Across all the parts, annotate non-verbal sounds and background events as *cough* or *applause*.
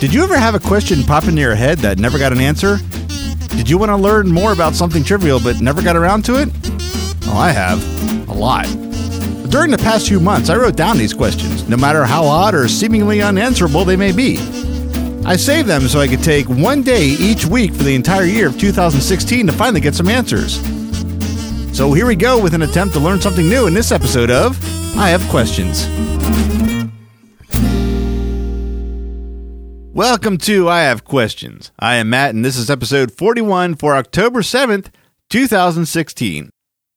Did you ever have a question pop into your head that never got an answer? Did you want to learn more about something trivial but never got around to it? Well, I have. A lot. During the past few months, I wrote down these questions, no matter how odd or seemingly unanswerable they may be. I saved them so I could take one day each week for the entire year of 2016 to finally get some answers. So here we go with an attempt to learn something new in this episode of I Have Questions. Welcome to I Have Questions. I am Matt, and this is episode 41 for October 7th, 2016.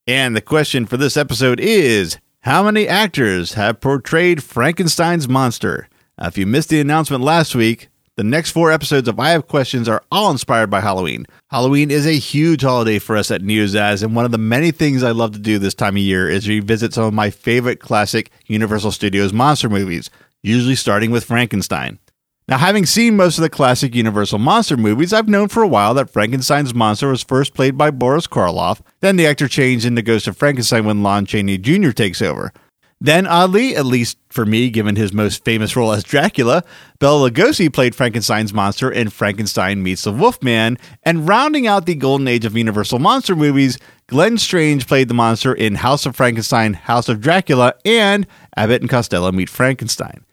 And the question for this episode is How many actors have portrayed Frankenstein's monster? Now, if you missed the announcement last week, the next four episodes of I Have Questions are all inspired by Halloween. Halloween is a huge holiday for us at Neozaz and one of the many things I love to do this time of year is revisit some of my favorite classic Universal Studios monster movies, usually starting with Frankenstein. Now, having seen most of the classic Universal monster movies, I've known for a while that Frankenstein's monster was first played by Boris Karloff, then the actor changed into Ghost of Frankenstein when Lon Chaney Jr. takes over. Then, oddly, at least for me, given his most famous role as Dracula, Bela Lugosi played Frankenstein's monster in Frankenstein Meets the Wolfman, and rounding out the golden age of Universal monster movies, Glenn Strange played the monster in House of Frankenstein, House of Dracula, and Abbott and Costello Meet Frankenstein.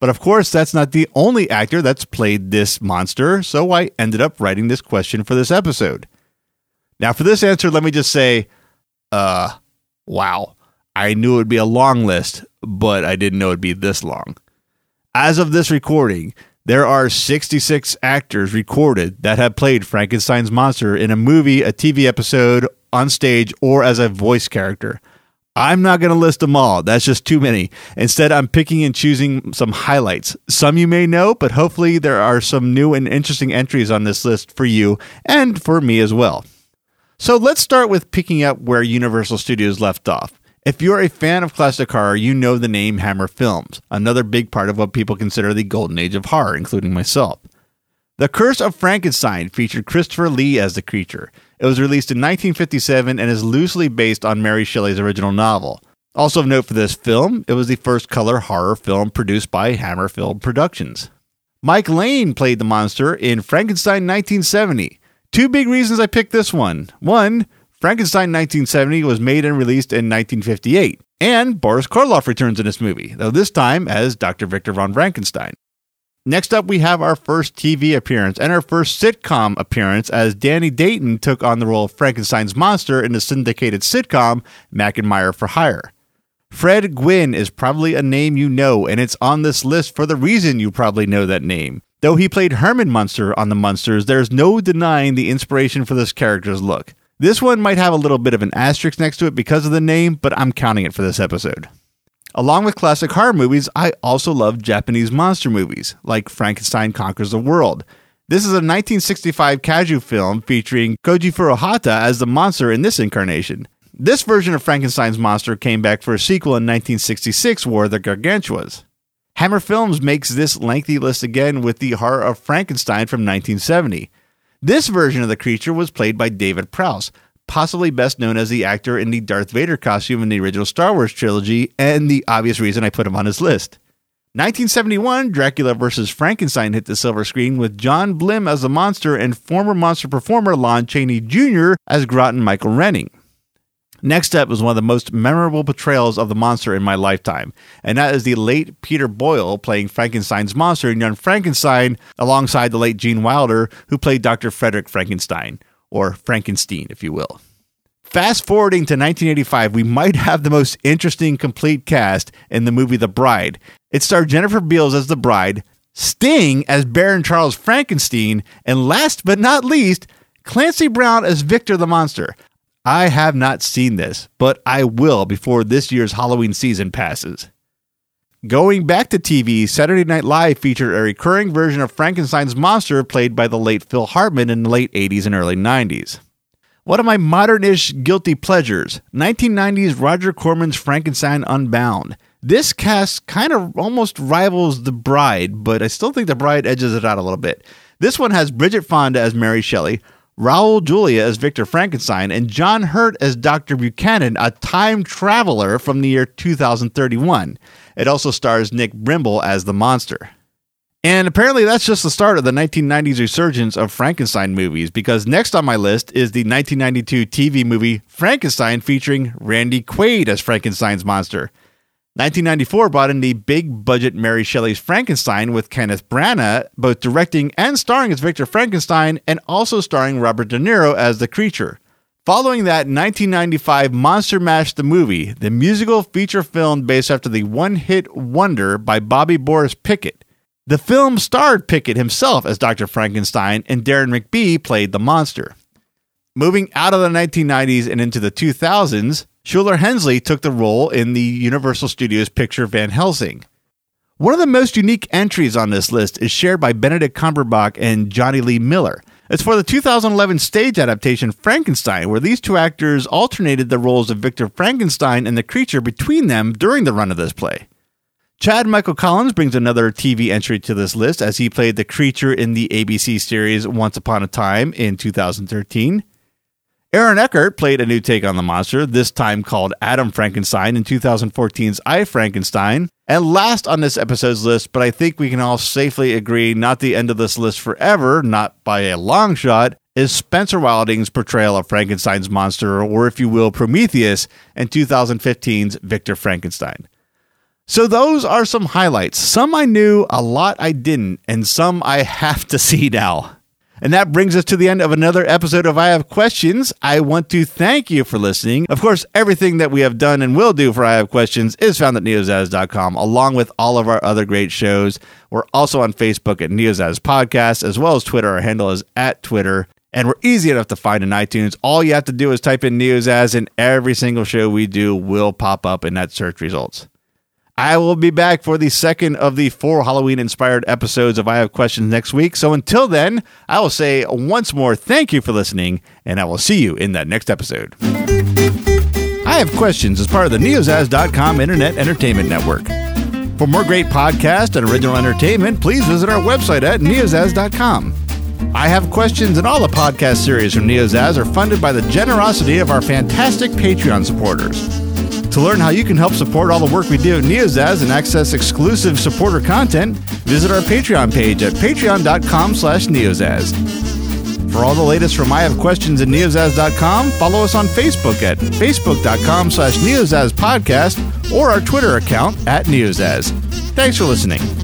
But of course, that's not the only actor that's played this monster, so I ended up writing this question for this episode. Now, for this answer, let me just say, uh, wow. I knew it would be a long list, but I didn't know it'd be this long. As of this recording, there are 66 actors recorded that have played Frankenstein's monster in a movie, a TV episode, on stage, or as a voice character. I'm not going to list them all. That's just too many. Instead, I'm picking and choosing some highlights. Some you may know, but hopefully there are some new and interesting entries on this list for you and for me as well. So let's start with picking up where Universal Studios left off. If you're a fan of classic horror, you know the name Hammer Films, another big part of what people consider the golden age of horror, including myself. The Curse of Frankenstein featured Christopher Lee as the creature. It was released in 1957 and is loosely based on Mary Shelley's original novel. Also of note for this film, it was the first color horror film produced by Hammer Film Productions. Mike Lane played the monster in Frankenstein 1970. Two big reasons I picked this one. One, Frankenstein 1970 was made and released in 1958, and Boris Karloff returns in this movie, though this time as Dr. Victor von Frankenstein. Next up, we have our first TV appearance and our first sitcom appearance as Danny Dayton took on the role of Frankenstein's monster in the syndicated sitcom Mack and Myer for Hire. Fred Gwynne is probably a name you know, and it's on this list for the reason you probably know that name. Though he played Herman Munster on The Munsters, there's no denying the inspiration for this character's look. This one might have a little bit of an asterisk next to it because of the name, but I'm counting it for this episode. Along with classic horror movies, I also love Japanese monster movies, like Frankenstein Conquers the World. This is a 1965 kaiju film featuring Koji Furuhata as the monster in this incarnation. This version of Frankenstein's monster came back for a sequel in 1966, War of the Gargantuas. Hammer Films makes this lengthy list again with the Horror of Frankenstein from 1970. This version of the creature was played by David Prowse, possibly best known as the actor in the Darth Vader costume in the original Star Wars trilogy, and the obvious reason I put him on his list. 1971, Dracula vs. Frankenstein hit the silver screen with John Bloom as the monster and former monster performer Lon Chaney Jr. as Groton Michael Renning. Next up was one of the most memorable portrayals of the monster in my lifetime, and that is the late Peter Boyle playing Frankenstein's monster in Young Frankenstein alongside the late Gene Wilder, who played Dr. Frederick Frankenstein or Frankenstein, if you will. Fast forwarding to 1985, we might have the most interesting complete cast in the movie The Bride. It starred Jennifer Beals as the bride, Sting as Baron Charles Frankenstein, and last but not least, Clancy Brown as Victor the Monster. I have not seen this, but I will before this year's Halloween season passes. Going back to TV, Saturday Night Live featured a recurring version of Frankenstein's monster played by the late Phil Hartman in the late 80s and early 90s. One of my modernish guilty pleasures 1990s Roger Corman's Frankenstein Unbound. This cast kind of almost rivals The Bride, but I still think The Bride edges it out a little bit. This one has Bridget Fonda as Mary Shelley, Raul Julia as Victor Frankenstein, and John Hurt as Dr. Buchanan, a time traveler from the year 2031. It also stars Nick Brimble as the monster. And apparently, that's just the start of the 1990s resurgence of Frankenstein movies, because next on my list is the 1992 TV movie Frankenstein featuring Randy Quaid as Frankenstein's monster. 1994 brought in the big budget Mary Shelley's Frankenstein with Kenneth Branagh, both directing and starring as Victor Frankenstein, and also starring Robert De Niro as the creature. Following that, 1995 Monster Mash the movie, the musical feature film based after the one hit wonder by Bobby Boris Pickett. The film starred Pickett himself as Dr. Frankenstein, and Darren McBee played the monster. Moving out of the 1990s and into the 2000s, Shuler Hensley took the role in the Universal Studios picture Van Helsing. One of the most unique entries on this list is shared by Benedict Cumberbatch and Jonny Lee Miller. It's for the 2011 stage adaptation Frankenstein, where these two actors alternated the roles of Victor Frankenstein and the creature between them during the run of this play. Chad Michael Collins brings another TV entry to this list as he played the creature in the ABC series Once Upon a Time in 2013. Aaron Eckhart played a new take on the monster, this time called Adam Frankenstein in 2014's I Frankenstein. And last on this episode's list, but I think we can all safely agree not the end of this list forever, not by a long shot, is Spencer Wilding's portrayal of Frankenstein's monster, or if you will, Prometheus, in 2015's Victor Frankenstein. So those are some highlights. Some I knew, a lot I didn't, and some I *laughs* have to see now. And that brings us to the end of another episode of I Have Questions. I want to thank you for listening. Of course, everything that we have done and will do for I Have Questions is found at neozaz.com, along with all of our other great shows. We're also on Facebook at Neozaz Podcast, as well as Twitter. Our handle is at Twitter. And we're easy enough to find in iTunes. All you have to do is type in Neozaz, and every single show we do will pop up in that search results. I will be back for the second of the four Halloween inspired episodes of I Have Questions next week. So until then, I will say once more thank you for listening, and I will see you in that next episode. I Have Questions is part of the Neozaz.com Internet Entertainment Network. For more great podcasts and original entertainment, please visit our website at neozaz.com. I Have Questions and all the podcast series from Neozaz are funded by the generosity of our fantastic Patreon supporters. To learn how you can help support all the work we do at Neozaz and access exclusive supporter content, visit our Patreon page at patreon.com slash neozaz. For all the latest from I Have Questions at neozaz.com, follow us on Facebook at facebook.com slash neozaz podcast or our Twitter account at neozaz. Thanks for listening.